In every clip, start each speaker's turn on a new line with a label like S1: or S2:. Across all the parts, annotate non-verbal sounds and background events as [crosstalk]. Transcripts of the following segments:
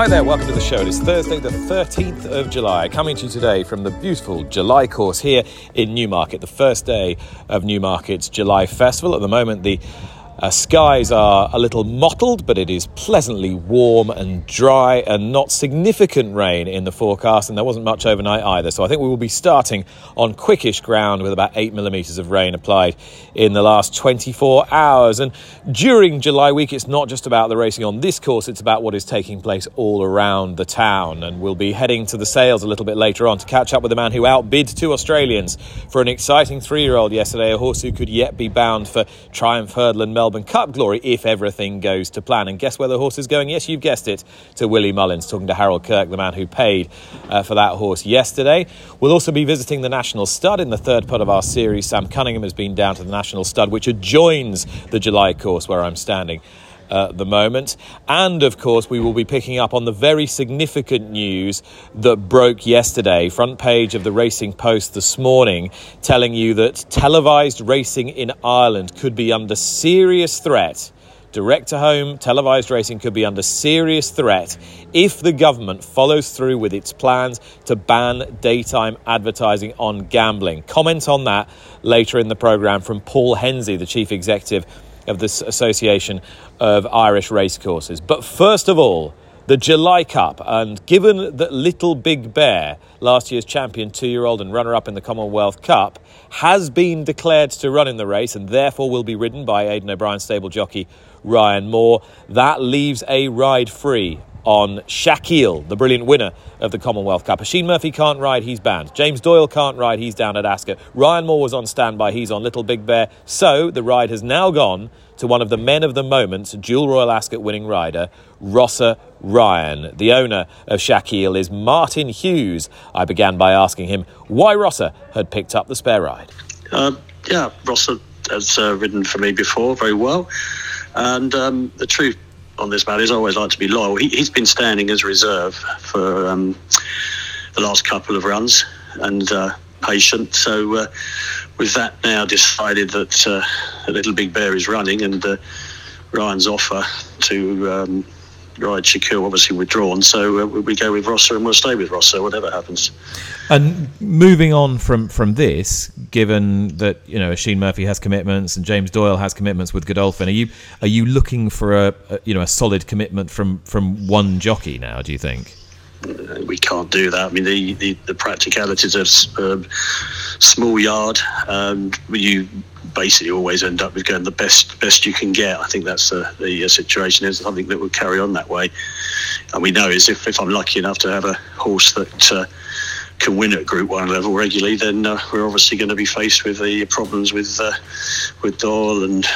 S1: Hi there, welcome to the show. It is Thursday, the 13th of July, coming to you today from the beautiful July course here in Newmarket, the first day of Newmarket's July Festival. At the moment, the uh, skies are a little mottled, but it is pleasantly warm and dry, and not significant rain in the forecast. And there wasn't much overnight either. So I think we will be starting on quickish ground with about eight millimetres of rain applied in the last 24 hours. And during July week, it's not just about the racing on this course, it's about what is taking place all around the town. And we'll be heading to the sales a little bit later on to catch up with the man who outbid two Australians for an exciting three year old yesterday, a horse who could yet be bound for Triumph Hurdle and Melbourne. Melbourne Cup glory if everything goes to plan. And guess where the horse is going? Yes, you've guessed it, to Willie Mullins, talking to Harold Kirk, the man who paid uh, for that horse yesterday. We'll also be visiting the National Stud in the third part of our series. Sam Cunningham has been down to the National Stud, which adjoins the July course where I'm standing at the moment. And of course, we will be picking up on the very significant news that broke yesterday, front page of the Racing Post this morning, telling you that televised racing in Ireland could be under serious threat. Direct to home televised racing could be under serious threat if the government follows through with its plans to ban daytime advertising on gambling. Comment on that later in the programme from Paul Hensey, the chief executive of this Association of Irish Racecourses. But first of all, the July Cup. And given that Little Big Bear, last year's champion two year old and runner up in the Commonwealth Cup, has been declared to run in the race and therefore will be ridden by Aidan O'Brien stable jockey Ryan Moore, that leaves a ride free on Shaquille, the brilliant winner of the Commonwealth Cup. Oisin Murphy can't ride, he's banned. James Doyle can't ride, he's down at Ascot. Ryan Moore was on standby, he's on Little Big Bear. So the ride has now gone to one of the men of the moment, dual Royal Ascot winning rider, Rossa Ryan. The owner of Shaquille is Martin Hughes. I began by asking him why Rossa had picked up the spare ride.
S2: Uh, yeah, Rossa has uh, ridden for me before very well. And um, the truth on this matter I always like to be loyal. He, has been standing as reserve for um, the last couple of runs and uh, patient. So uh, with that now decided that uh, little big bear is running and uh, Ryan's offer to um, ride Shaquille obviously withdrawn. So uh, we go with Rossa and we'll stay with Rossa, whatever happens.
S1: And moving on from, from this, given that you know Oisin Murphy has commitments and James Doyle has commitments with Godolphin, are you are you looking for a, a you know a solid commitment from from one jockey now? Do you think?
S2: We can't do that. I mean, the, the, the practicalities of uh, small yard, um, you basically always end up with going the best best you can get. I think that's the, the uh, situation. Is something that will carry on that way. And we know is if, if I'm lucky enough to have a horse that uh, can win at Group One level regularly, then uh, we're obviously going to be faced with the problems with uh, with Doyle and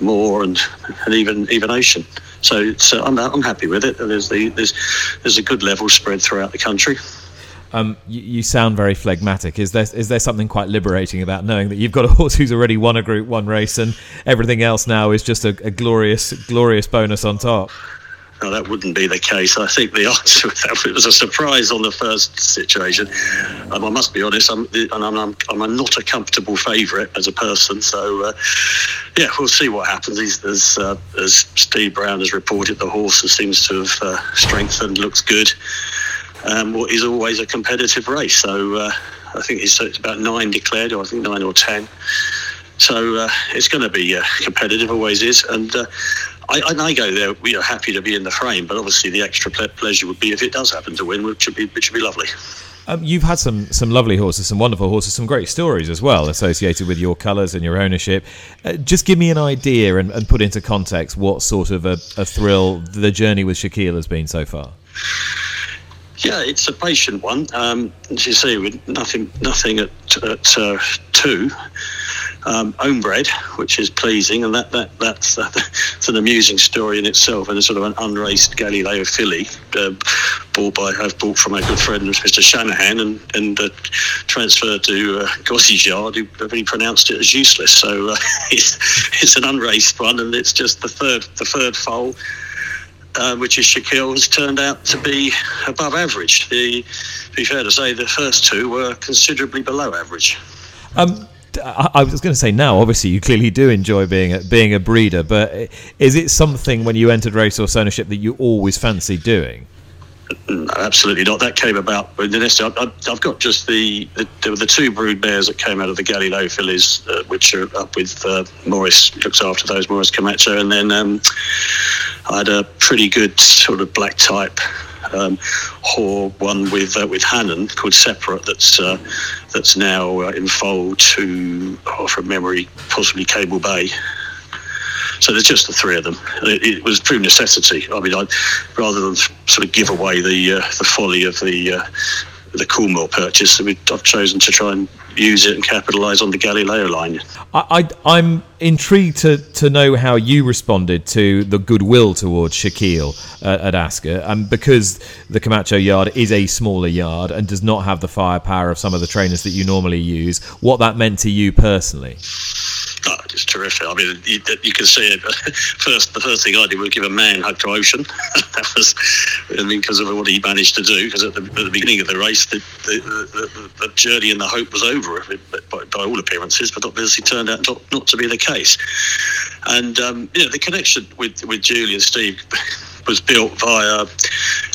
S2: Moore and and even even Oisin. So I'm, I'm happy with it. There's the there's there's a good level spread throughout the country.
S1: Um, you, you, sound very phlegmatic. Is there is there something quite liberating about knowing that you've got a horse who's already won a Group One race and everything else now is just a, a glorious glorious bonus on top?
S2: No, that wouldn't be the case. I think the [laughs] answer that was a surprise on the first situation. Um, I must be honest, I'm, I'm, I'm, I'm not a comfortable favourite as a person. So, uh, yeah, we'll see what happens. He's, as, uh, as Steve Brown has reported, the horse seems to have uh, strengthened, looks good um, what is always a competitive race. So uh, I think it's, it's, about nine declared, or I think nine or ten. So uh, it's going to be uh, competitive, always is. And uh, I, I, go there, we are happy to be in the frame, but obviously the extra ple- pleasure would be if it does happen to win, which would be, which would be lovely.
S1: Um, you've had some some lovely horses, some wonderful horses, some great stories as well associated with your colours and your ownership. Uh, just give me an idea and, and, put into context what sort of a, a thrill the journey with Shaquille has been so far.
S2: Yeah, it's a patient one. Um, as you see, with nothing, nothing at, at uh, two. Um, bred, which is pleasing, and that, that that's, uh, [laughs] that's an amusing story in itself, and a sort of an unraced Galileo filly, uh, bought by I've bought from a good friend Mr. Shanahan and and uh, transferred to uh, yard, who really pronounced it as useless. So uh, [laughs] it's it's an unraced one, and it's just the third the third foal. Uh, which is Shaquille, has turned out to be above average. The, to be fair to say, the first two were considerably below average.
S1: Um, I was going to say now. Obviously, you clearly do enjoy being a, being a breeder, but is it something when you entered racehorse ownership that you always fancied doing?
S2: Absolutely not. That came about I've got just the, the the two brood mares that came out of the Galileo fillies, uh, which are up with uh, Morris looks after those Maurice Camacho, and then um, I had a pretty good sort of black type um, or one with uh, with Hannon called Separate that's uh, that's now uh, in foal to oh, from memory possibly Cable Bay. So there's just the three of them. It, it was through necessity. I mean, I, rather than sort of give away the uh, the folly of the uh, the Coolmore purchase, I've chosen to try and use it and capitalise on the Galileo line.
S1: I, am intrigued to, to know how you responded to the goodwill towards Shaquille uh, at Ascot, and because the Camacho yard is a smaller yard and does not have the firepower of some of the trainers that you normally use, what that meant to you personally
S2: it's terrific. I mean, you, you, can see it. [laughs] First, the first thing I did was give a man hug to Oisin. [laughs] that was, I mean, because of what he managed to do. Because at, at the, beginning of the race, the, the, the, the, journey and the hope was over by, by all appearances, but obviously turned out not, not to be the case. And um, you know, the connection with with Julie and Steve [laughs] was built via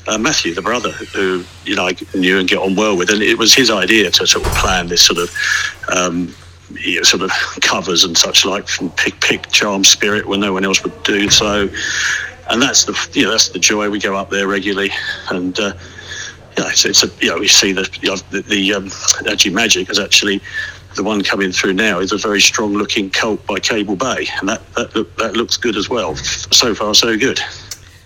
S2: uh, Matthew, the brother, who you know I knew and get on well with, and it was his idea to sort of plan this sort of um, you know, sort of covers and such like from Pick Pick Charm Spirit when no one else would do so. And that's the you know that's the joy. We go up there regularly, and uh, yeah, it's, it's a you know we see the you know, the, the um, actually Magic is actually the one coming through now is a very strong looking colt by Cable Bay, and that that, look, that looks good as well. So far, so good.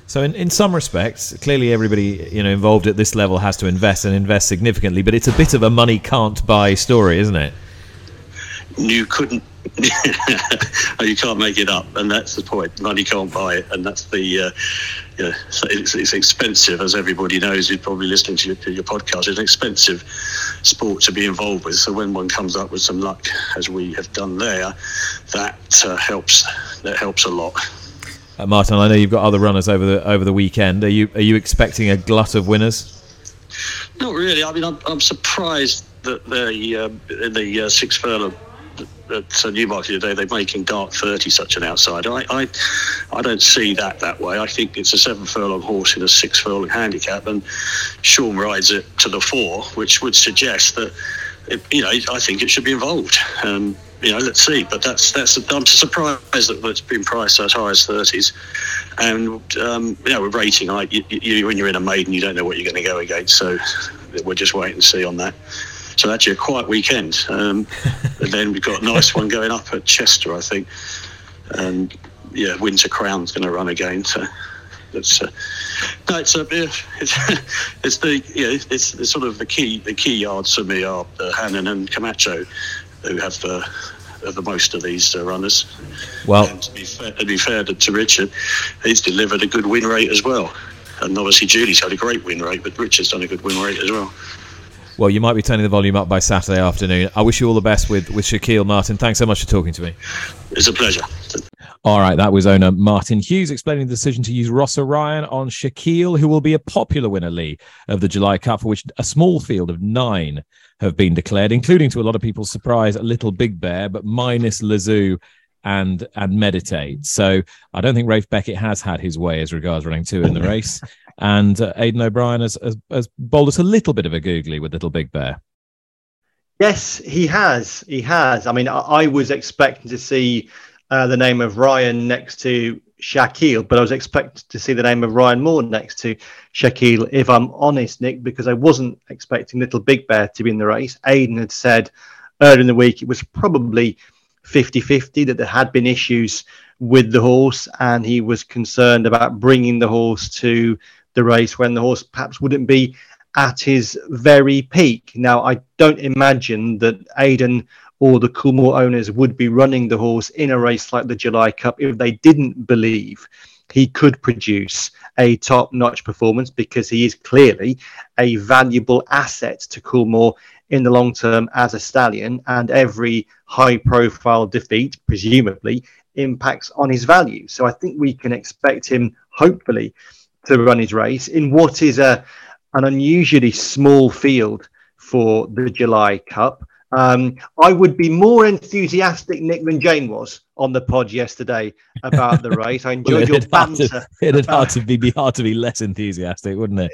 S1: So in, in some respects, clearly everybody you know involved at this level has to invest and invest significantly, but it's a bit of a money can't buy story, isn't it?
S2: You couldn't [laughs] you can't make it up and that's the point. Money can't buy it and that's the uh, you know, it's, it's, expensive as everybody knows who's probably listening to your, to your, podcast it's an expensive sport to be involved with. So when one comes up with some luck as we have done there that uh, helps that helps a lot.
S1: Uh, Martin I know you've got other runners over the over the weekend. Are you are you expecting a glut of winners?
S2: Not really. I mean I'm, I'm surprised that the uh, the uh, six furlong at Newmarket today they're making dark 30 such an outsider. I, I, I don't see that that way. I think it's a seven furlong horse in a six furlong handicap, and Sean rides it to the four, which would suggest that, it, you know, I think it should be involved. Um, you know, let's see. But that's that's I'm surprised that it's been priced as high as 30s, and um, you know, with rating, I, you, you, when you're in a maiden, you don't know what you're going to go against. So we'll just wait and see on that. So actually a quiet weekend. Um, [laughs] and then we've got a nice one going up at Chester, I think. And yeah, Winter Crown's going to run again. So it's uh, no, it's uh, it's, [laughs] it's the yeah, it's, it's, sort of the key the key yards for me are uh, Hannon and Camacho, who have. Uh, the most of these uh, runners.
S1: Well,
S2: and to be, fair, to be fair to, to Richard, he's delivered a good win rate as well. And obviously, Julie's had a great win rate, but Richard's done a good win rate as well.
S1: Well, you might be turning the volume up by Saturday afternoon. I wish you all the best with, with Shaquille Martin. Thanks so much for talking to me.
S2: It's a pleasure.
S1: All right, that was owner Martin Hughes explaining the decision to use Rossa Ryan on Shaquille, who will be a popular winner, Lee, of the July Cup, for which a small field of nine have been declared, including to a lot of people's surprise, a little Big Bear, but minus Lezoo and and meditate. So I don't think Ralph Beckett has had his way as regards running two in the race. [laughs] And uh, Aidan O'Brien has, has, has bowled us a little bit of a googly with Little Big Bear.
S3: Yes, he has. He has. I mean, I, I was expecting to see uh, the name of Ryan next to Shaquille, but I was expecting to see the name of Ryan Moore next to Shaquille, if I'm honest, Nick, because I wasn't expecting Little Big Bear to be in the race. Aidan had said earlier in the week it was probably 50 50 that there had been issues with the horse, and he was concerned about bringing the horse to the race when the horse perhaps wouldn't be at his very peak. Now, I don't imagine that Aidan or the Coolmore owners would be running the horse in a race like the July Cup if they didn't believe he could produce a top notch performance because he is clearly a valuable asset to Coolmore in the long term as a stallion. And every high profile defeat, presumably, impacts on his value. So I think we can expect him, hopefully, to run his race in what is a an unusually small field for the July Cup. Um, I would be more enthusiastic, Nick, than Jane was on the pod yesterday about the [laughs] race. I enjoyed well, your banter.
S1: To, it'd hard to be, be hard to be less enthusiastic, wouldn't it?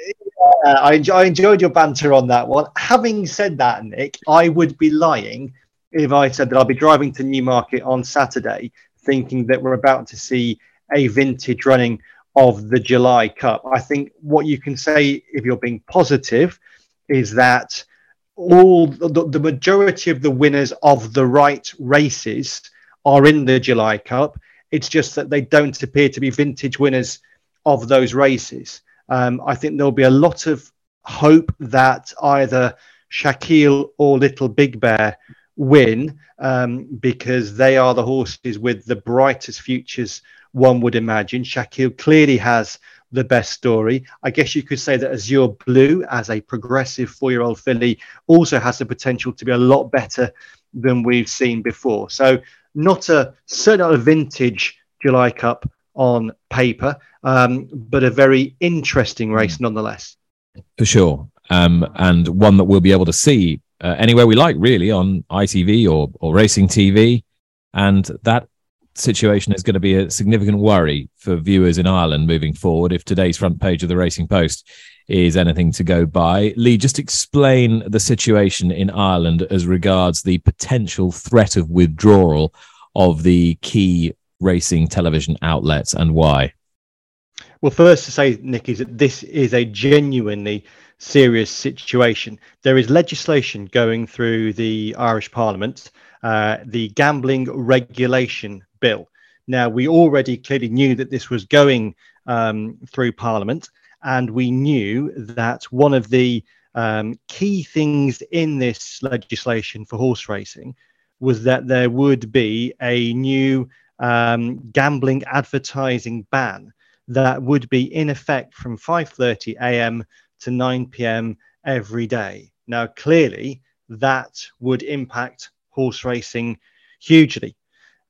S3: Uh, I, enjoy, I enjoyed your banter on that one. Having said that, Nick, I would be lying if I said that I'll be driving to Newmarket on Saturday thinking that we're about to see a vintage running of the July Cup. I think what you can say, if you're being positive, is that all the, the majority of the winners of the right races are in the July Cup. It's just that they don't appear to be vintage winners of those races. Um, I think there'll be a lot of hope that either Shaquille or Little Big Bear win um, because they are the horses with the brightest futures one would imagine. Shaquille clearly has the best story. I guess you could say that Azure Blue, as a progressive four year old filly, also has the potential to be a lot better than we've seen before. So, not a certainly not a vintage July Cup on paper, um, but a very interesting race nonetheless.
S1: For sure. Um, and one that we'll be able to see uh, anywhere we like, really, on ITV or, or Racing TV. And that situation is going to be a significant worry for viewers in Ireland moving forward if today's front page of the Racing Post is anything to go by. Lee, just explain the situation in Ireland as regards the potential threat of withdrawal of the key racing television outlets and why.
S3: Well, first to say, Nick, is that this is a genuinely serious situation. There is legislation going through the Irish Parliament, uh, the Gambling Regulation Bill. Now, we already clearly knew that this was going um, through Parliament, and we knew that one of the um, key things in this legislation for horse racing was that there would be a new um, gambling advertising ban that would be in effect from 5:30 a.m to 9 p.m. every day. Now, clearly, that would impact horse racing hugely.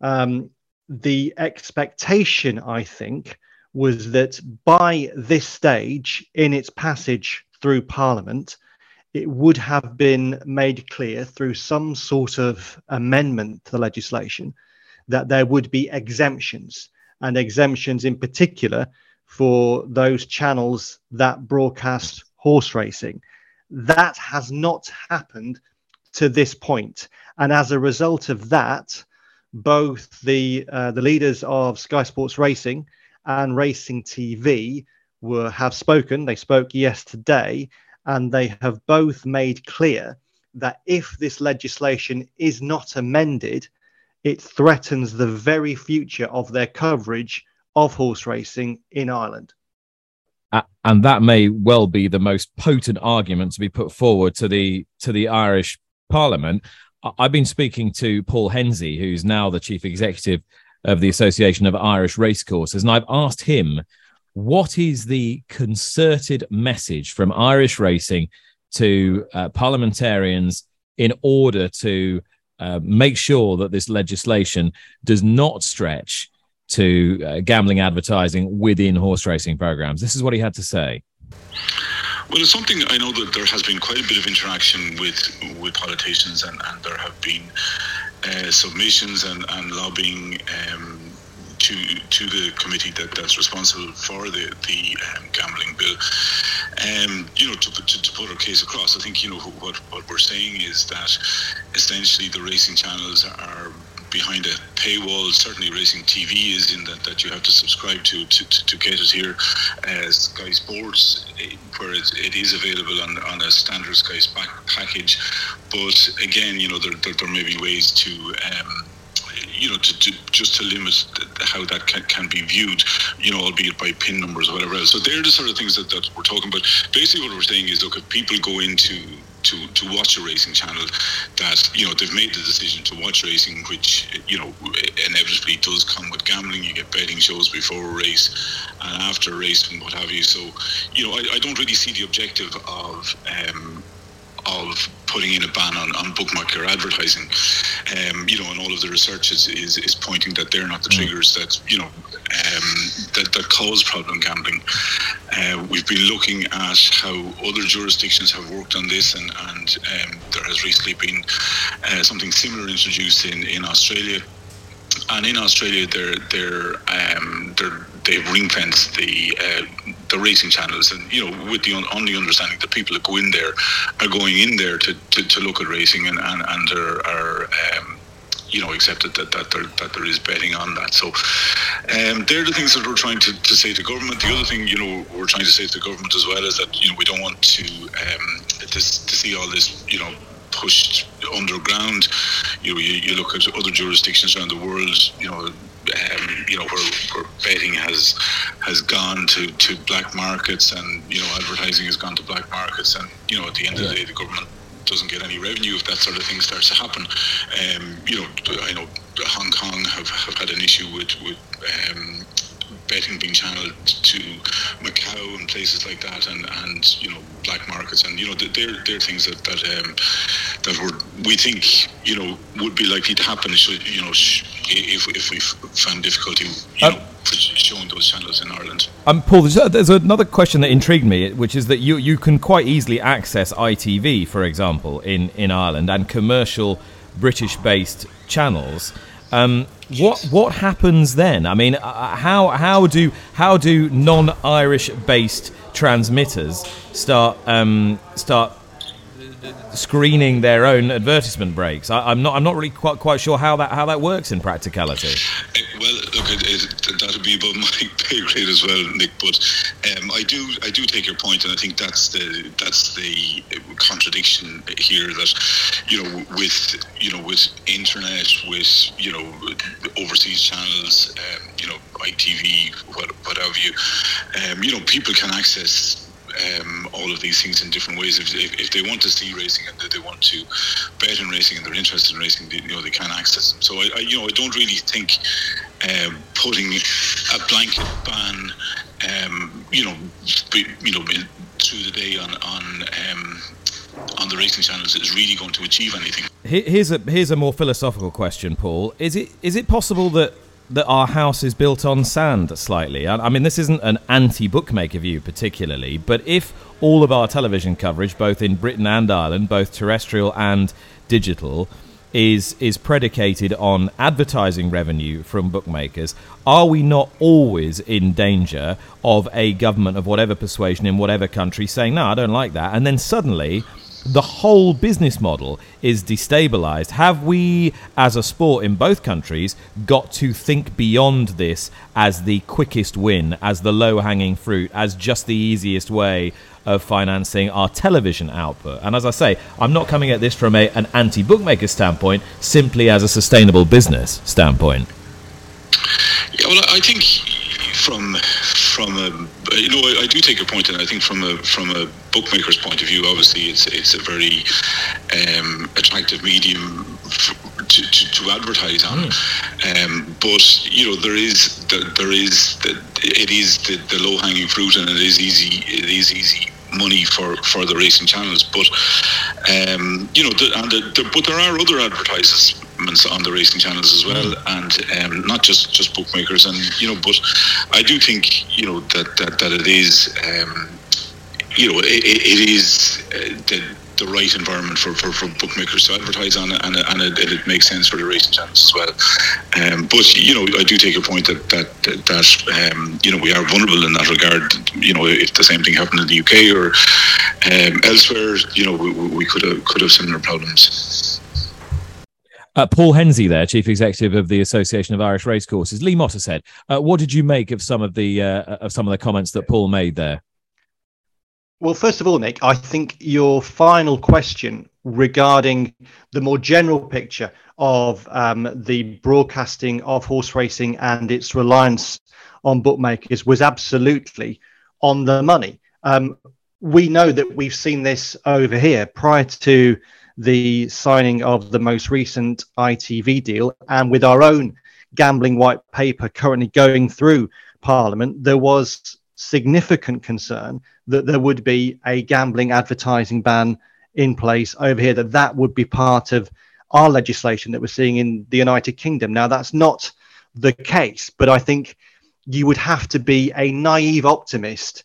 S3: Um, the expectation, I think, was that by this stage in its passage through Parliament, it would have been made clear through some sort of amendment to the legislation that there would be exemptions, and exemptions in particular for those channels that broadcast horse racing. That has not happened to this point. And as a result of that, both the uh, the leaders of Sky Sports Racing and Racing TV were have spoken. They spoke yesterday, and they have both made clear that if this legislation is not amended, it threatens the very future of their coverage of horse racing in Ireland.
S1: And that may well be the most potent argument to be put forward to the to the Irish Parliament. I've been speaking to Paul Hensey, who's now the chief executive of the Association of Irish Racecourses, and I've asked him what is the concerted message from Irish racing to uh, parliamentarians in order to uh, make sure that this legislation does not stretch to uh, gambling advertising within horse racing programs. This is what he had to say.
S4: Well, it's something I know that there has been quite a bit of interaction with with politicians, and, and there have been uh, submissions and, and lobbying um, to to the committee that, that's responsible for the the um, gambling bill. Um, you know, to, to, to, put our case across, I think you know what what we're saying is that essentially the racing channels are behind a paywall. Certainly, racing TV is in that, that you have to subscribe to to, to, to get it here. Uh, Sky Sports, eh, where it, it is available on, on a standard Sky package. But again, you know, there, there, there may be ways to. Um, you know, to, to, just to limit how that can, can be viewed, you know, albeit by pin numbers or whatever else. So they're the sort of things that, that we're talking about. Basically, what we're saying is, look, if people go into to, to watch a racing channel that you know they've made the decision to watch racing, which you know inevitably does come with gambling. You get betting shows before a race and after a race and what have you. So you know I, I don't really see the objective of um, of putting in a ban on, on bookmaker advertising. Um, you know, and all of the research is, is, is pointing that they're not the mm. triggers that, you know, um, that, that cause problem gambling. Uh, we've been looking at how other jurisdictions have worked on this, and, and um, there has recently been uh, something similar introduced in, in Australia. And in Australia, they're they're um, they're they've ring fenced the uh, the racing channels, and you know, with the on the understanding that people that go in there are going in there to, to, to look at racing and and, and are, are um, you know accepted that that there, that there is betting on that. So um, they're the things that we're trying to, to say to government. The other thing you know we're trying to say to government as well is that you know we don't want to um, to, to see all this you know pushed underground. You know, you, you look at other jurisdictions around the world. You know, um, you know where, where betting has has gone to, to black markets and you know advertising has gone to black markets and you know at the end yeah. of the day the government doesn't get any revenue if that sort of thing starts to happen. Um, you know, I know Hong Kong have, have had an issue with with um, betting being channeled to Macau and places like that, and, and you know black markets, and you know they're they're things that that um, that were we think you know would be likely to happen. So, you know, if if we found difficulty, you um, know, showing those channels in Ireland.
S1: Um, Paul, there's, there's another question that intrigued me, which is that you you can quite easily access ITV, for example, in in Ireland, and commercial British-based channels. Um, what what happens then? I mean, uh, how how do how do non-Irish based transmitters start um, start screening their own advertisement breaks. I, am not. I'm not really quite quite sure how that how that works in practicality.
S4: Uh, well, look, it, it, that'll be above [laughs] my pay grade as well, Nick. But um, I do I do take your point, and I think that's the that's the contradiction here. That you know, with you know, with internet, with you know, overseas channels, um, you know, ITV, what, what have you, um, you know, people can access um, all of these things in different ways. If, if, if, they want to see racing and they want to bet in racing and they're interested in racing, they, you know they can access them. So I, I you know I don't really think um, putting a blanket ban, um, you know, you know, through the day on on um, on the racing channels is really going to achieve anything.
S1: Here's a here's a more philosophical question, Paul. Is it is it possible that that our house is built on sand slightly. I, mean, this isn't an anti bookmaker view particularly, but if all of our television coverage, both in Britain and Ireland, both terrestrial and digital, is is predicated on advertising revenue from bookmakers, are we not always in danger of a government of whatever persuasion in whatever country saying, "No, I don't like that," and then suddenly the whole business model is destabilized. Have we, as a sport in both countries, got to think beyond this as the quickest win, as the low hanging fruit, as just the easiest way of financing our television output? And as I say, I'm not coming at this from a, an anti bookmaker standpoint, simply as a sustainable business standpoint.
S4: Yeah, well, I think from from a you know I, I, do take your point, and I think from a from a bookmaker's point of view, obviously it's it's a very um, attractive medium to, to, to, advertise on. Mm. Um, but you know there is the, there is the, it is the, the low hanging fruit, and it is easy it is easy money for, for the racing channels. But um, you know, the, and the, the, but there are other advertisements on the racing channels as well, and um, not just just bookmakers. And you know, but I do think you know that that, that it is. Um, you know, it, it is uh, the the right environment for, for, for bookmakers to advertise on, and, and it, it, makes sense for the racing channels as well. Um, but you know, I do take a point that that that um, you know we are vulnerable in that regard. You know, if the same thing happened in the UK or um, elsewhere, you know, we, we could have could have similar problems.
S1: Uh, Paul Hensey, there, chief executive of the Association of Irish Racecourses. Lee Mottershead, uh, what did you make of some of the uh, of some of the comments that Paul made there?
S3: Well, first of all, Nick, I think your final question regarding the more general picture of um, the broadcasting of horse racing and its reliance on bookmakers was absolutely on the money. Um, we know that we've seen this over here prior to the signing of the most recent ITV deal, and with our own gambling white paper currently going through Parliament, there was significant concern that there would be a gambling advertising ban in place over here, that that would be part of our legislation that we're seeing in the United Kingdom. Now, that's not the case, but I think you would have to be a naive optimist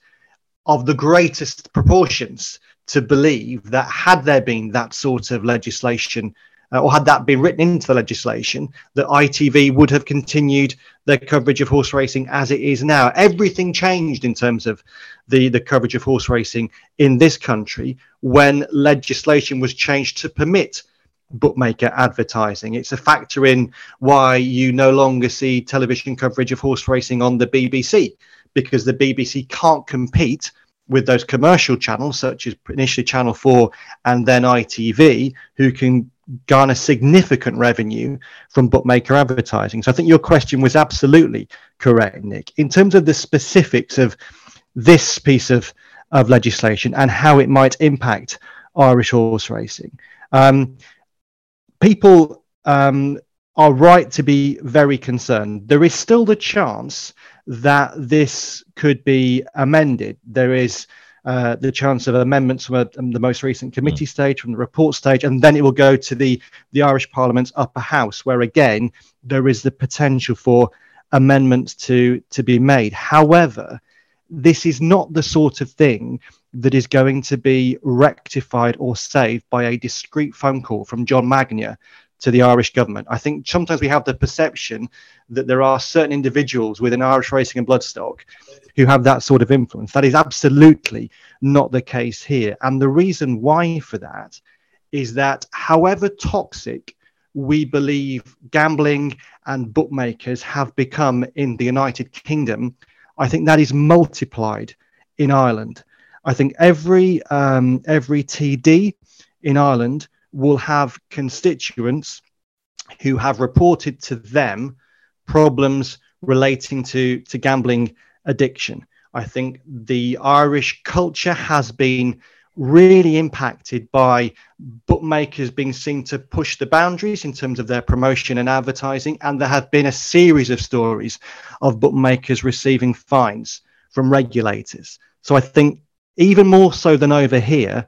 S3: of the greatest proportions to believe that had there been that sort of legislation uh, or had that been written into the legislation, that ITV would have continued their coverage of horse racing as it is now. Everything changed in terms of the, the coverage of horse racing in this country when legislation was changed to permit bookmaker advertising. It's a factor in why you no longer see television coverage of horse racing on the BBC because the BBC can't compete with those commercial channels such as initially Channel 4 and then ITV who can garner significant revenue from bookmaker advertising. So I think your question was absolutely correct, Nick. In terms of the specifics of this piece of, of legislation and how it might impact Irish horse racing, um, people um, are right to be very concerned. There is still the chance that this could be amended. There is uh, the chance of amendments from, a, from, the most recent committee mm. stage, from the report stage, and then it will go to the, the Irish Parliament's upper house, where again there is the potential for amendments to, to be made. However, this is not the sort of thing that is going to be rectified or saved by a discreet phone call from John Magnier to the Irish government. I think sometimes we have the perception that there are certain individuals within Irish racing and bloodstock who have that sort of influence. That is absolutely not the case here. And the reason why for that is that however toxic we believe gambling and bookmakers have become in the United Kingdom, I think that is multiplied in Ireland. I think every um, every TD in Ireland will have constituents who have reported to them problems relating to to gambling addiction. I think the Irish culture has been really impacted by bookmakers being seen to push the boundaries in terms of their promotion and advertising. And there have been a series of stories of bookmakers receiving fines from regulators. So I think even more so than over here,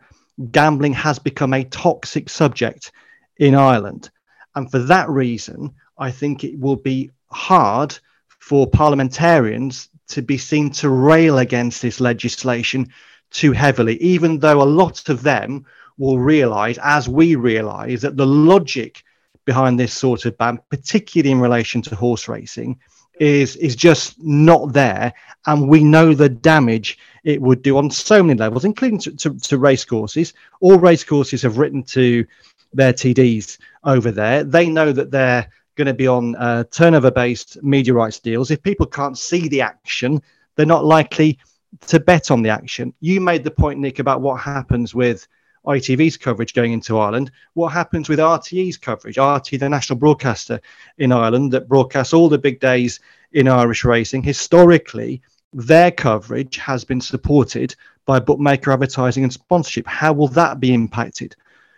S3: gambling has become a toxic subject in Ireland. And for that reason, I think it will be hard for parliamentarians to be seen to rail against this legislation too heavily, even though a lot of them will realize, as we realize, that the logic behind this sort of ban, particularly in relation to horse racing, is is just not there, and we know the damage it would do on so many levels, including to, to, to race courses. All race courses have written to their TDs over there. They know that they're going to be on uh, turnover-based media rights deals. If people can't see the action, they're not likely to bet on the action. You made the point, Nick, about what happens with ITV's coverage going into Ireland. What happens with RTE's coverage? RTE, the national broadcaster in Ireland that broadcasts all the big days in Irish racing. Historically, their coverage has been supported by bookmaker advertising and sponsorship. How will that be impacted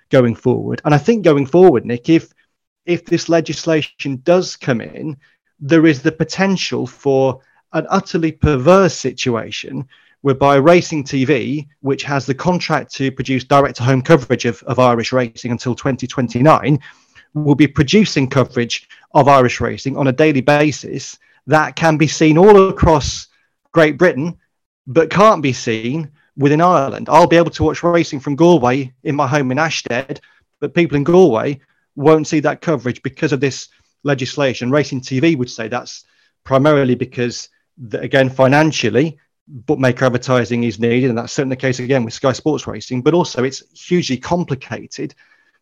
S3: going forward? And I think going forward, Nick, if if this legislation does come in, there is the potential for an utterly perverse situation whereby Racing TV, which has the contract to produce direct to home coverage of, of Irish racing until 2029, will be producing coverage of Irish racing on a daily basis that can be seen all across Great Britain, but can't be seen within Ireland. I'll be able to watch racing from Galway in my home in Ashtead, but people in Galway won't see that coverage because of this legislation. Racing TV would say that's primarily because again, financially, bookmaker advertising is needed, and that's certainly the case again with Sky Sports Racing. But also, it's hugely complicated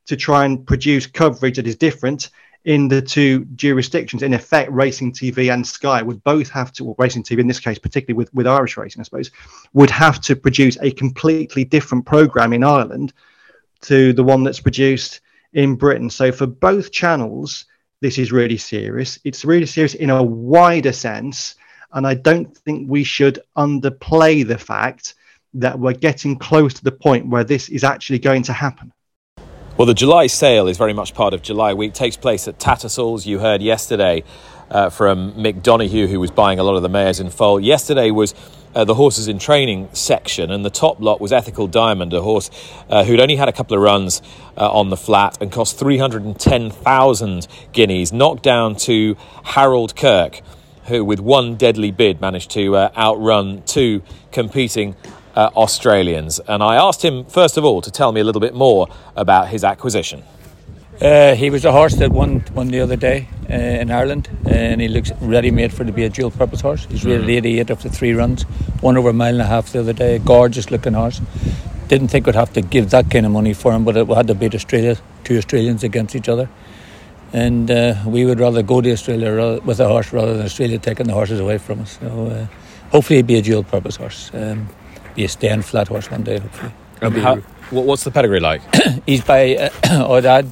S3: to try and produce coverage that is different in the two jurisdictions. In effect, Racing TV and Sky would both have to, or Racing TV in this case, particularly with, with Irish racing, I suppose, would have to produce a completely different program in Ireland to the one that's produced in Britain. So for both channels, this is really serious. It's really serious in a wider sense and I don't think we should underplay the fact that we're getting close to the point where this is actually going to happen?
S1: Well, the July sale is very much part of July week. It takes place at Tattersalls. You heard yesterday uh, from Mick Donoghue, who was buying a lot of the mares in foal. Yesterday was uh, the horses in training section, and the top lot was Ethical Diamond, a horse uh, who'd only had a couple of runs uh, on the flat and cost 310,000 guineas, knocked down to Harold Kirk, who, with one deadly bid, managed to uh, outrun two competing uh, Australians. And I asked him, first of all, to tell me a little bit more about his acquisition.
S5: Uh, he was a horse that won won the other day uh, in Ireland, and he looks ready made for to be a dual purpose horse. He's rated mm. 88 after three runs, won over a mile and a half the other day. A gorgeous looking horse. Didn't think we'd have to give that kind of money for him, but it had to beat Australia, two Australians against each other. And uh, we would rather go to Australia with a horse rather than Australia taking the horses away from us. So uh, hopefully, he'll be a dual purpose horse. Um, be a stand flat horse one day, hopefully.
S1: How, what's the pedigree like? [coughs]
S5: He's by uh, [coughs] Odad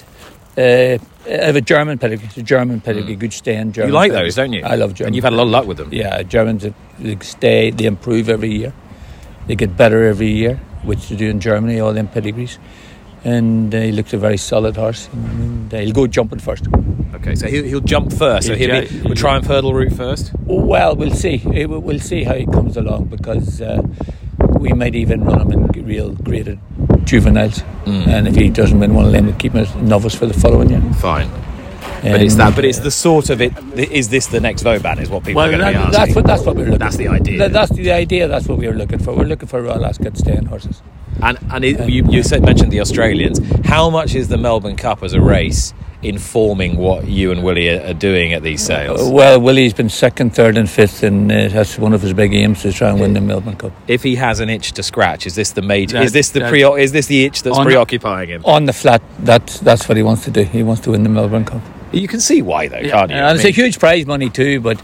S5: uh, of a German pedigree. It's a German pedigree, mm. good stand. German
S1: you like
S5: pedigree.
S1: those, don't you?
S5: I love German.
S1: And you've had a lot of luck with them.
S5: Yeah, Germans they stay, they improve every year. They get better every year, which they do in Germany, all them pedigrees. And uh, he looks a very solid horse. And, uh, he'll go jumping first.
S1: Okay, so he'll, he'll jump first. He'll, so he'll, be, we'll try and hurdle route first.
S5: Well, we'll see. We'll see how he comes along because uh, we might even run him in real graded juveniles. Mm. And if he doesn't win one of them, we'll keep him as novice for the following year.
S1: Fine. but it's that. But it's the sort of it. Is this the next Vauban? Is what people well, are going to be asking.
S5: That's what. That's what we're looking.
S1: That's the idea. That,
S5: that's the idea. That's what we're looking for. We're looking for Royal Ascot staying horses.
S1: And and it, you, you said mentioned the Australians. How much is the Melbourne Cup as a race? informing what you and Willie are, doing at these sales?
S5: Uh, well, Willie's been second, third, and fifth, and uh, that's one of his big aims to try and win the Melbourne Cup.
S1: If he has an itch to scratch, is this the major? That, is this the pre? Is this the itch that's preoccupying him?
S5: On the flat, that's that's what he wants to do. He wants to win the Melbourne Cup.
S1: You can see why, though, yeah. can't you?
S5: And I it's mean, a huge prize money too, but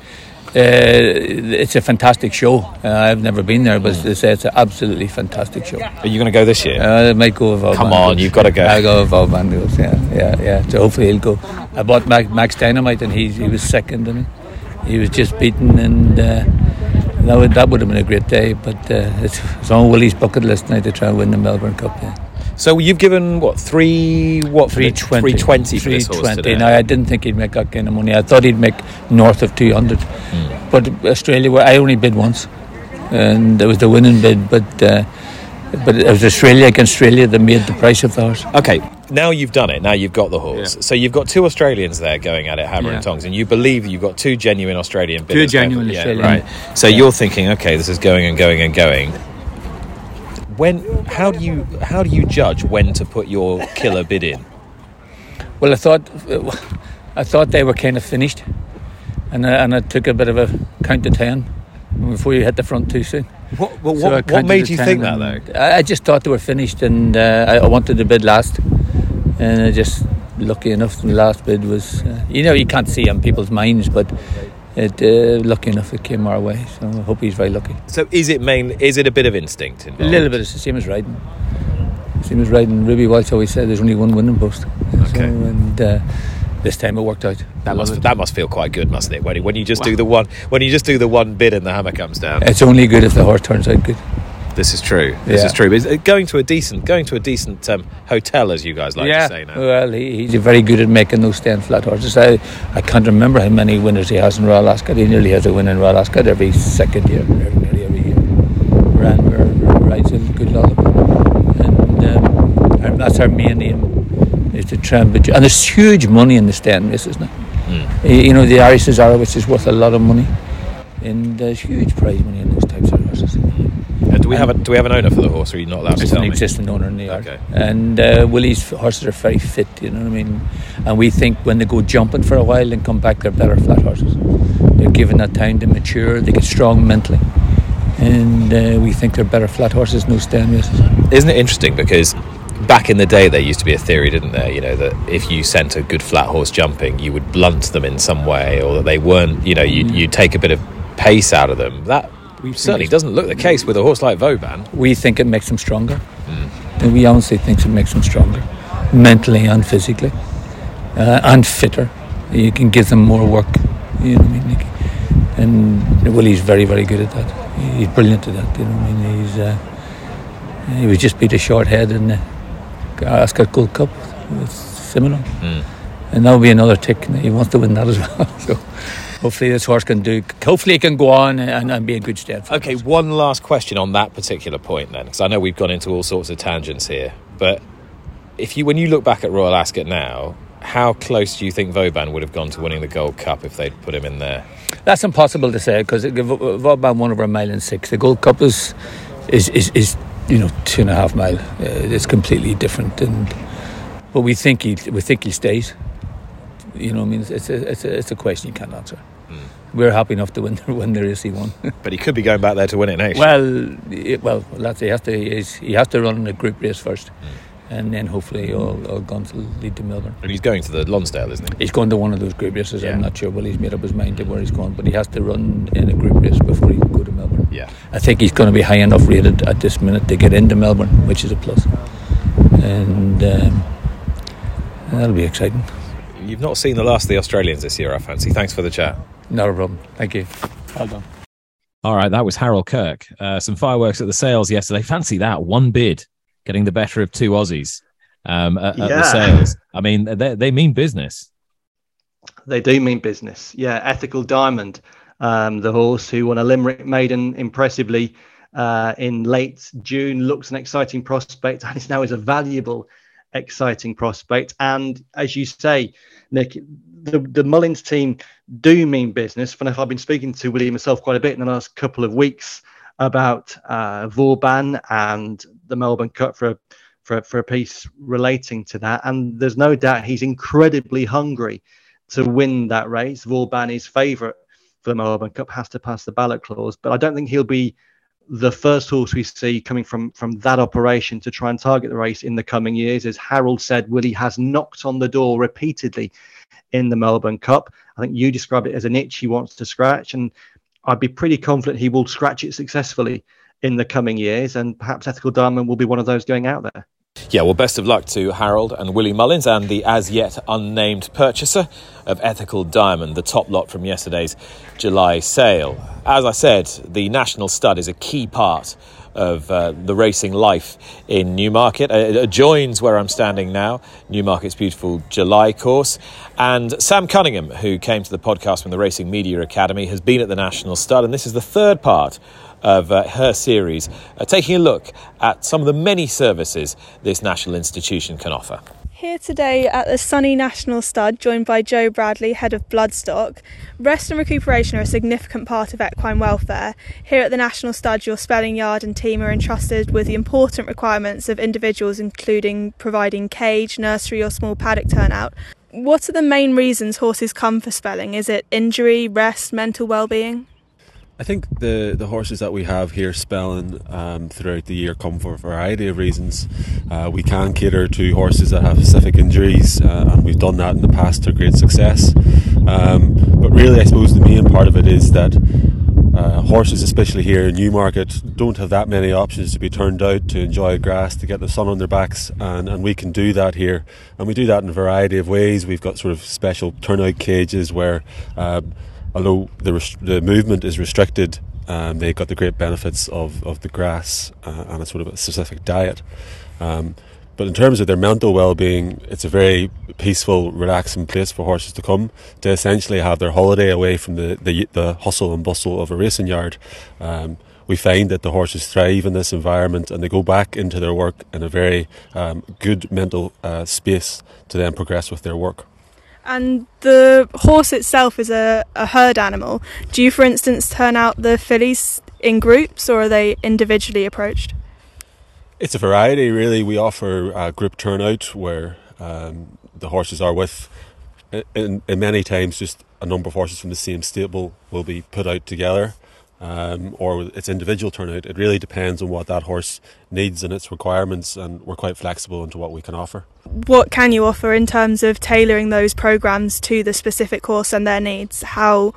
S5: it's a fantastic show. Uh, I've never been there, but they say it's an absolutely fantastic show.
S1: Are you going to go this year?
S5: Uh, I might go with Val
S1: Come on, you've got to go.
S5: I'll go with Val Bandos, yeah, yeah, yeah. So hopefully he'll go. I bought Max, Max Dynamite and he, he was second, and he? he was just beaten, and uh, that would that would have been a great day. But uh, it's, it's on Willie's bucket list now to try and win the Melbourne Cup. Yeah.
S1: So you've given what three what
S5: three twenty
S1: three twenty for this horse today.
S5: Now I didn't think he'd make that kind of money. I thought he'd make north of two hundred. Mm. But Australia, where I only bid once, and it was the winning bid. But uh, but it was Australia against Australia that made the price of the horse.
S1: Okay, now you've done it. Now you've got the horse. Yeah. So you've got two Australians there going at it, hammer yeah. and tongs, and you believe you've got two genuine Australian bidders.
S5: Two genuine Australian.
S1: Yeah, right. So you're thinking, okay, this is going and going and going when how do you how do you judge when to put your killer bid in?
S5: Well, I thought I thought they were kind of finished, and I, and I took a bit of a count to ten before you hit the front too soon.
S1: What, what, so what, what made you think that though? I,
S5: I, just thought they were finished, and uh, I, I, wanted to bid last, and I just lucky enough the last bid was uh, you know you can't see on people's minds, but it, uh, lucky enough it came our way. So I hope he's very lucky.
S1: So is it main? Is it a bit of instinct involved?
S5: A little bit. It's the same as riding. Same as riding. Ruby Walsh always said there's only one winning post. Okay. So, and uh, this time it worked out.
S1: That must that must feel quite good, mustn't it? When, when you just wow. do the one when you just do the one bid and the hammer comes down.
S5: It's only good if the horse turns out good.
S1: This is true. This yeah. is true. But going to a decent, going to a decent um, hotel, as you guys like
S5: yeah.
S1: to say now.
S5: Well, he, he's very good at making those stand flat horses. I, I can't remember how many winners he has in Royal Ascot. He nearly has a win in Royal Ascot every second year, nearly every year. Ran rides a good lollop, and, um, and that's our main aim is to try and. And there's huge money in the stand races now. Mm. You know, the Irish Cesaro, which is worth a lot of money, and there's huge prize money in those types of horses
S1: do we have a do we have an owner for the horse, or are you not allowed
S5: to
S1: tell
S5: an
S1: me?
S5: existing owner in the yard. Okay. And uh, Willie's horses are very fit. You know what I mean? And we think when they go jumping for a while and come back, they're better flat horses. They're given that time to mature. They get strong mentally, and uh, we think they're better flat horses, no stand.
S1: Isn't it interesting because? Back in the day, there used to be a theory, didn't there? You know that if you sent a good flat horse jumping, you would blunt them in some way, or that they weren't. You know, you you take a bit of pace out of them. That we certainly doesn't look the case with a horse like Vauban.
S5: We think it makes him stronger. Mm. And we honestly think it makes him stronger, mentally and physically, uh, and fitter. You can give them more work. You know what I mean? And Willie's very, very good at that. He's brilliant at that. You know what I mean? He's uh, He was just beat a short head in the Ascot Gold Cup with Simino.
S1: Mm.
S5: And that will be another tick. He wants to win that as well. [laughs] So hopefully this horse can do. Hopefully he can go on and, and be a good stead. for
S1: Okay,
S5: us.
S1: one last question on that particular point then, because I know we've gone into all sorts of tangents here. But if you, when you look back at Royal Ascot now, how close do you think Vauban would have gone to winning the Gold Cup if they'd put him in there?
S5: That's impossible to say because Vauban won over a mile and six. The Gold Cup is is is, is you know two and a half mile. Uh, it's completely different, and but we think he we think he stays. You know, what I mean, it's a it's a it's a question you can't answer. We're happy enough to win [laughs] win the race he won. [laughs]
S1: But he could be going back there to win it next.
S5: well, it, well, that's he has to he's, he has to run a group race first, and then hopefully all all guns will lead to Melbourne.
S1: and he's going to the Lonsdale, isn't he?
S5: He's going to one of those group races.
S1: Yeah.
S5: I'm not sure. Well, he's made up his mind to where he's going, but he has to run in a group race before he can go to Melbourne.
S1: Yeah.
S5: I think he's going to be high enough rated at this minute to get into Melbourne, which is a plus, and, um, and that'll be exciting.
S1: You've not seen the last of the Australians this year, I fancy. Thanks for the chat.
S5: Not a problem. Thank you. Well done.
S1: All right, that was Harold Kirk. Uh, some fireworks at the sales yesterday. Fancy that. One bid getting the better of two Aussies um, at, at the sales. I mean, they, they mean business.
S3: They do mean business. Yeah, Ethical Diamond, um, the horse who won a Limerick Maiden impressively uh, in late June, looks an exciting prospect and is now is a valuable, exciting prospect. And as you say, Nick, the, the Mullins team do mean business. And I've been speaking to William myself quite a bit in the last couple of weeks about uh, and the Melbourne Cup for a, for, for a piece relating to that. And there's no doubt he's incredibly hungry to win that race. Vauban is favourite for the Melbourne Cup, has to pass the ballot clause, but I don't think he'll be the first horse we see coming from from that operation to try and target the race in the coming years. As Harold said, Willie has knocked on the door repeatedly in the Melbourne Cup. I think you described it as an itch he wants to scratch, and I'd be pretty confident he will scratch it successfully in the coming years, and perhaps Ethical Diamond will be one of those going out there.
S1: Yeah, well, best of luck to Harold and Willie Mullins and the as yet unnamed purchaser of Ethical Diamond, the top lot from yesterday's July sale. As I said, the National Stud is a key part of uh, the racing life in Newmarket. Uh, It adjoins where I'm standing now, Newmarket's beautiful July course. And Sam Cunningham, who came to the podcast from the Racing Media Academy, has been at the National Stud, and this is the third part of uh, her series, uh, taking a look at some of the many services this national institution can offer.
S6: Here today at the Sunny National Stud, joined by Joe Bradley, head of Bloodstock. Rest and recuperation are a significant part of equine welfare. Here at the National Stud, your spelling yard and team are entrusted with the important requirements of individuals, including providing cage, nursery, or small paddock turnout. What are the main reasons horses come for spelling? Is it injury, rest, mental well-being?
S7: I think the, the horses that we have here spelling um, throughout the year come for a variety of reasons. Uh, we can cater to horses that have specific injuries, uh, and we've done that in the past to great success. Um, but really, I suppose the main part of it is that uh, horses, especially here in Newmarket, don't have that many options to be turned out to enjoy grass, to get the sun on their backs, and, and we can do that here. And we do that in a variety of ways. We've got sort of special turnout cages where um, although the, res- the movement is restricted, um, they've got the great benefits of, of the grass uh, and a sort of a specific diet. Um, but in terms of their mental well-being, it's a very peaceful, relaxing place for horses to come to essentially have their holiday away from the, the, the hustle and bustle of a racing yard. Um, we find that the horses thrive in this environment and they go back into their work in a very um, good mental uh, space to then progress with their work.
S6: And the horse itself is a, a herd animal. Do you, for instance, turn out the fillies in groups or are they individually approached?
S7: It's a variety, really. We offer a group turnout where um, the horses are with, in, in many times, just a number of horses from the same stable will be put out together, um, or it's individual turnout. It really depends on what that horse needs and its requirements, and we're quite flexible into what we can offer.
S6: What can you offer in terms of tailoring those programs to the specific horse and their needs? How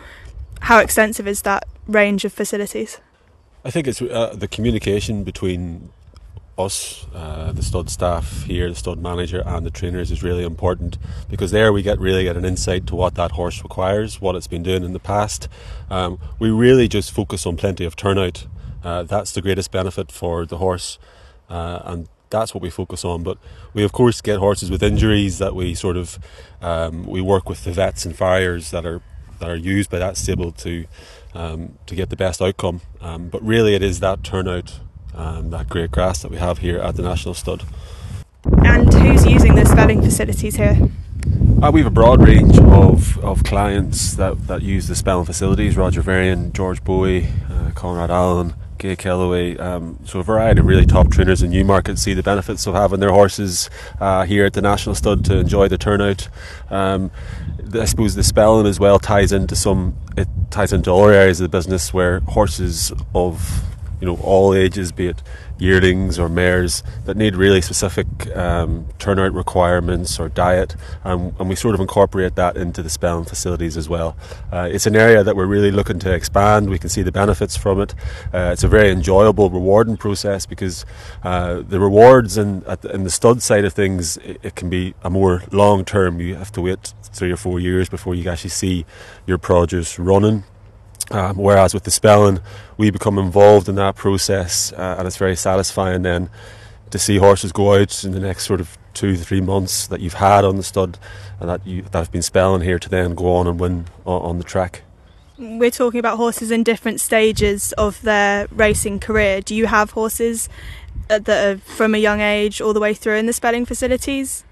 S6: how extensive is that range of facilities?
S7: I think it's uh, the communication between us, uh, the stud staff here, the stud manager, and the trainers is really important because there we get really get an insight to what that horse requires, what it's been doing in the past. Um, we really just focus on plenty of turnout. Uh, that's the greatest benefit for the horse. uh, and that's what we focus on. But we of course get horses with injuries that we sort of um, we work with the vets and farriers that are that are used by that stable to um, to get the best outcome. Um, but really, it is that turnout, um, that great grass that we have here at the National Stud.
S6: And who's using the spelling facilities here?
S7: Uh, we have a broad range of, of clients that, that use the spelling facilities Roger Varian, George Boughey, uh, Conrad Allen, Gay Kelleway. Um, so, a variety of really top trainers in Newmarket see the benefits of having their horses uh, here at the National Stud to enjoy the turnout. Um, I suppose the spelling as well ties into some, it ties into all areas of the business where horses of you know all ages, be it yearlings or mares that need really specific um, turnout requirements or diet, and, and, we sort of incorporate that into the spelling facilities as well. Uh, it's an area that we're really looking to expand. We can see the benefits from it. Uh, it's a very enjoyable, rewarding process because uh, the rewards in, the, in the stud side of things it, it can be a more long term. You have to wait three or four years before you actually see your produce running um, whereas with the spelling, we become involved in that process, uh, and it's very satisfying then to see horses go out in the next sort of two to three months that you've had on the stud and that you that have been spelling here to then go on and win on, on the track.
S6: We're talking about horses in different stages of their racing career. Do you have horses uh, that are from a young age all the way through in the spelling facilities?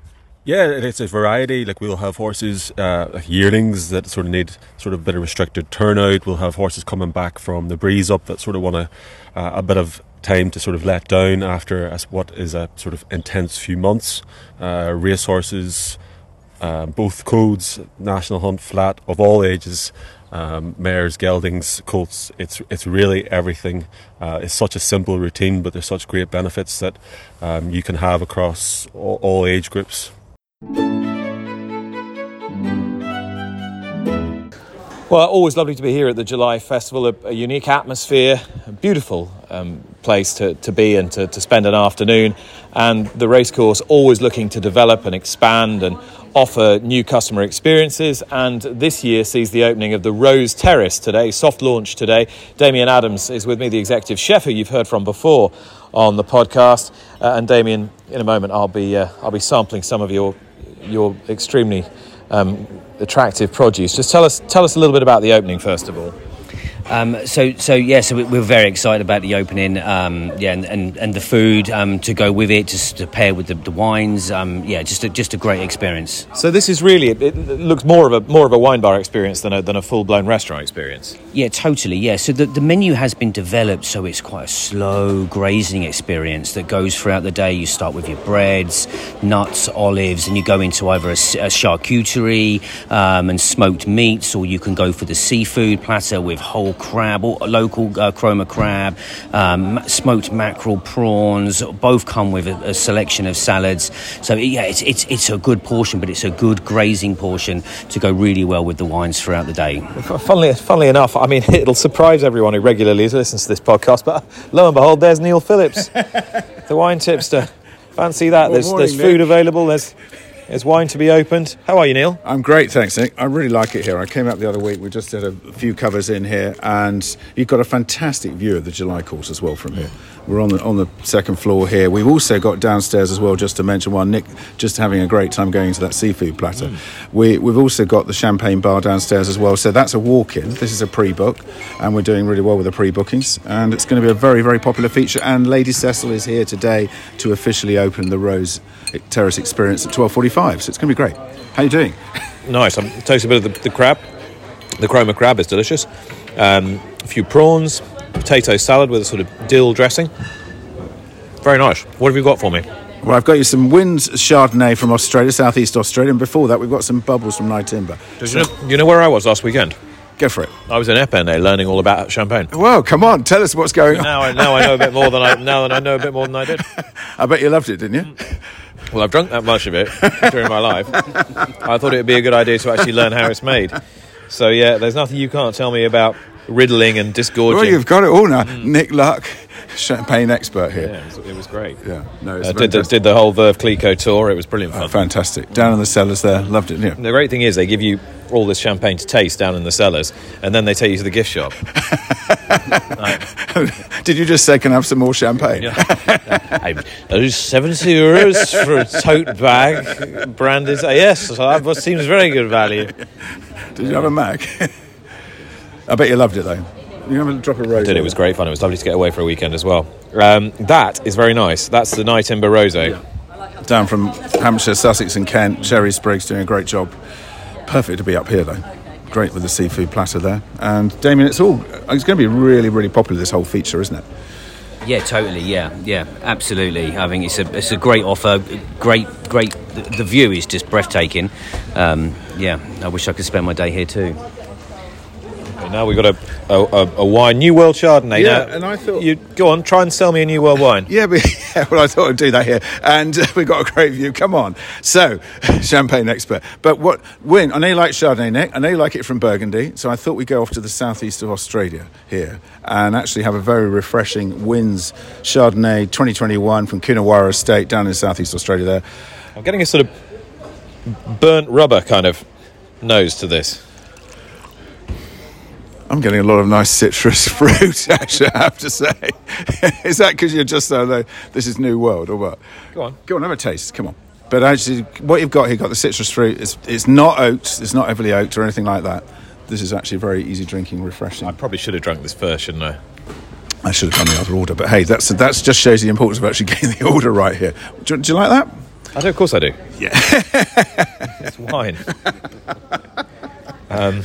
S7: Yeah, it's a variety. Like we'll have horses, uh, yearlings that sort of need sort of a bit of restricted turnout. We'll have horses coming back from the breeze up that sort of want a, uh, a bit of time to sort of let down after what is a sort of intense few months. Uh, race horses, uh, both codes, national hunt, flat of all ages. Um, mares, geldings, colts. It's it's really everything. Uh, it's such a simple routine, but there's such great benefits that um, you can have across all, all age groups.
S1: Well, always lovely to be here at the July Festival. A, a unique atmosphere, beautiful um, place to, to be and to, to spend an afternoon. And the racecourse always looking to develop and expand and offer new customer experiences. And this year sees the opening of the Rose Terrace today, soft launch today. Damian Adams is with me, the executive chef who you've heard from before on the podcast. Uh, and Damian, in a moment, I'll be uh, I'll be sampling some of your your extremely um, attractive produce. Just tell us tell us a little bit about the opening first of all.
S8: Um, so, so yeah, so we're very excited about the opening, um, yeah, and, and, and, the food um, to go with it, just to pair with the, the wines, um, yeah, just a, just a great experience.
S1: So this is really it looks more of a more of a wine bar experience than a than a full blown restaurant experience.
S8: Yeah, totally. Yeah, so the, the menu has been developed so it's quite a slow grazing experience that goes throughout the day. You start with your breads, nuts, olives, and you go into either a, a charcuterie um, and smoked meats, or you can go for the seafood platter with whole crab, or local uh, Cromer crab, um, smoked mackerel, prawns. Both come with a, a, selection of salads. So yeah, it's, it's it's a good portion, but it's a good grazing portion to go really well with the wines throughout the day.
S1: Funnily, funnily enough, I mean [laughs] it'll surprise everyone who regularly listens to this podcast, but lo and behold, there's Neil Phillips, [laughs] the wine tipster. Fancy that? Well, there's morning, there's food Nick. available. There's there's wine to be opened. How are you, Neil?
S9: I'm great, thanks, Nick. I really like it here. I came out the other week. We just did a few covers in here, and you've got a fantastic view of the July course as well from here. We're on the on the second floor here. We've also got downstairs as well, just to mention one. Nick just having a great time going to that seafood platter. Mm. We we've also got the champagne bar downstairs as well. So that's a walk-in. This is a pre-book, and we're doing really well with the pre-bookings. And it's going to be a very very popular feature. And Lady Cecil is here today to officially open the Rose Terrace Experience at 12:45. So it's going to be great. How are you doing? [laughs]
S1: Nice. I'm tasting a bit of the, the crab. The Cromer crab is delicious. Um, a few prawns, potato salad with a sort of dill dressing. Very nice. What have you got for me?
S9: Well, I've got you some Wynns Chardonnay from Australia, Southeast Australia, and before that, we've got some bubbles from Nyetimber.
S1: So, you, know, you know where I was last weekend?
S9: Go for it.
S1: I was in Epernay learning all about champagne.
S9: Well, come on, tell us what's going on.
S1: Now I, now I know a bit more than I [laughs] now that I know a bit more than I did.
S9: I bet you loved it, didn't you?
S1: Well, I've drunk that much of it during my life. [laughs] I thought it would be a good idea to actually learn how it's made. So yeah, there's nothing you can't tell me about riddling and disgorging.
S9: Well, you've got it all now. Mm. Nick Luck, champagne expert here.
S1: Yeah, it was, it was great.
S9: Yeah,
S1: no, uh, did, the, did the whole Veuve Clicquot tour. It was brilliant fun. Oh,
S9: fantastic. Down in the cellars there, loved it. Yeah.
S1: The great thing is they give you all this champagne to taste down in the cellars, and then they take you to the gift shop. [laughs]
S9: Did you just say, can I have some more champagne?
S1: I'm, those 70 euros for a tote bag branded. Yes, that seems very good value.
S9: Did you have a Mac? [laughs] I bet you loved it though. You have a drop of rose.
S1: Did it was great fun. It was lovely to get away for a weekend as well. Um, that is very nice. That's the Nyetimber Rosé.
S9: Down from Hampshire, Sussex, and Kent. Cherie Spriggs doing a great job. Perfect to be up here though. Great with the seafood platter there. And Damian, it's all. It's going to be really, really popular. This whole feature, isn't it?
S8: Yeah, totally. Yeah, yeah, absolutely. I think it's a it's a great offer. Great, great. The, the view is just breathtaking. Um, yeah, I wish I could spend my day here too.
S1: Now we've got a, a, a, a wine, New World Chardonnay.
S9: Yeah,
S1: Now,
S9: and I thought-
S1: you go on, try and sell me a New World wine.
S9: Yeah, but [laughs] yeah, well, I thought I'd do that here, and uh, [laughs] we've got a great view. Come on, so [laughs] champagne expert. But what win? I know you like Chardonnay, Nick. I know you like it from Burgundy. So I thought we'd go off to the southeast of Australia here and actually have a very refreshing Wynns Chardonnay 2021 from Coonawarra Estate down in southeast Australia. There,
S1: I'm getting a sort of burnt rubber kind of nose to this.
S9: I'm getting a lot of nice citrus [laughs] fruit. Actually, I have to say, [laughs] is that because you're just so like, this is new world or what?
S1: Go on.
S9: Go on, have a taste. Come on. But actually, what you've got here, got the citrus fruit. It's, it's not oaked. It's not heavily oaked or anything like that. This is actually very easy drinking, refreshing.
S1: I probably should have drunk this first, shouldn't I?
S9: I should have done the other order, but hey, that's that's just shows the importance of actually [laughs] getting the order right here. Do, you- do you like that?
S1: I do, of course I do.
S9: Yeah.
S1: It's wine.
S9: Um,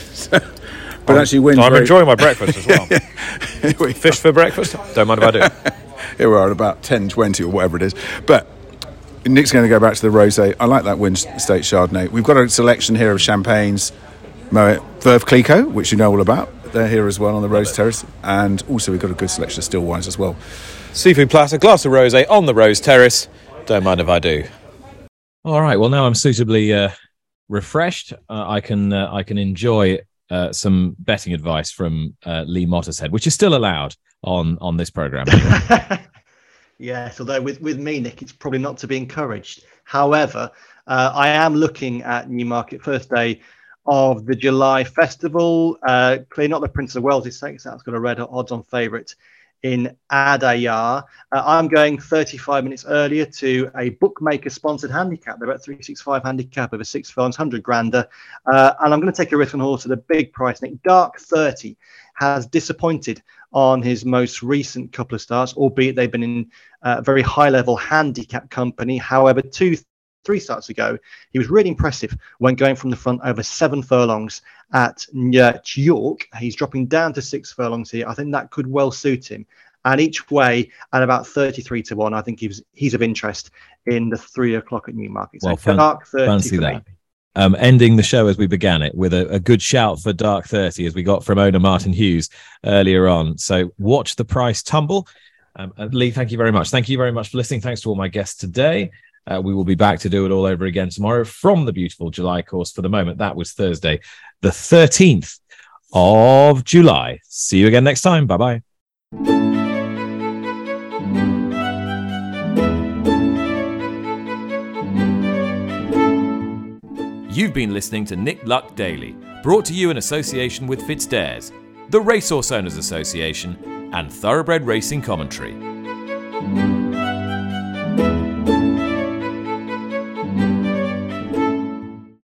S9: But actually, Wynns.
S1: I'm
S9: very-
S1: enjoying my breakfast as well. [laughs] Fish for breakfast? Don't mind if I do. [laughs]
S9: Here we are at about 10, 20 or whatever it is. But Nick's going to go back to the rosé. I like that Win State Chardonnay. We've got a selection here of champagnes, Moet, Veuve Clicquot, which you know all about. They're here as well on the Rose Terrace. And also we've got a good selection of still wines as well.
S1: Seafood platter, glass of rosé on the Rose Terrace. Don't mind if I do. All right. Well, now I'm suitably uh, refreshed. Uh, I can uh, I can enjoy uh, some betting advice from uh, Lee Mottershead, which is still allowed on on this program.
S3: Yes, although with, with me, Nick, it's probably not to be encouraged. However, uh, I am looking at Newmarket first day of the July festival. Uh, clearly not the Prince of Wales' sake, so that's got a red odds on favourite in Adayar. Uh, I'm going 35 minutes earlier to a bookmaker sponsored handicap. They're at 365 handicap over six furlongs, 100 grander. Uh, and I'm going to take a risk on horse at a big price. Nick Dark 30 has disappointed on his most recent couple of starts, albeit they've been in uh, very high level handicap company. However, two, three starts ago, he was really impressive when going from the front over seven furlongs at York. He's dropping down to six furlongs here. I think that could well suit him. And each way at about 33 to 1, I think he's, he's of interest in the three o'clock at Newmarket. So
S1: Well, fan-
S3: dark 30
S1: fancy that. Um, ending the show as we began it with a, a good shout for Dark 30 as we got from owner Martin Hughes earlier on. So watch the price tumble. Um, uh, Lee, thank you very much. Thank you very much for listening. Thanks to all my guests today. Uh, we will be back to do it all over again tomorrow from the beautiful July course. For the moment, that was Thursday, the 13th of July. See you again next time. Bye bye. You've been listening to Nick Luck Daily, brought to you in association with FitzDares, the Racehorse Owners Association, and Thoroughbred Racing Commentary.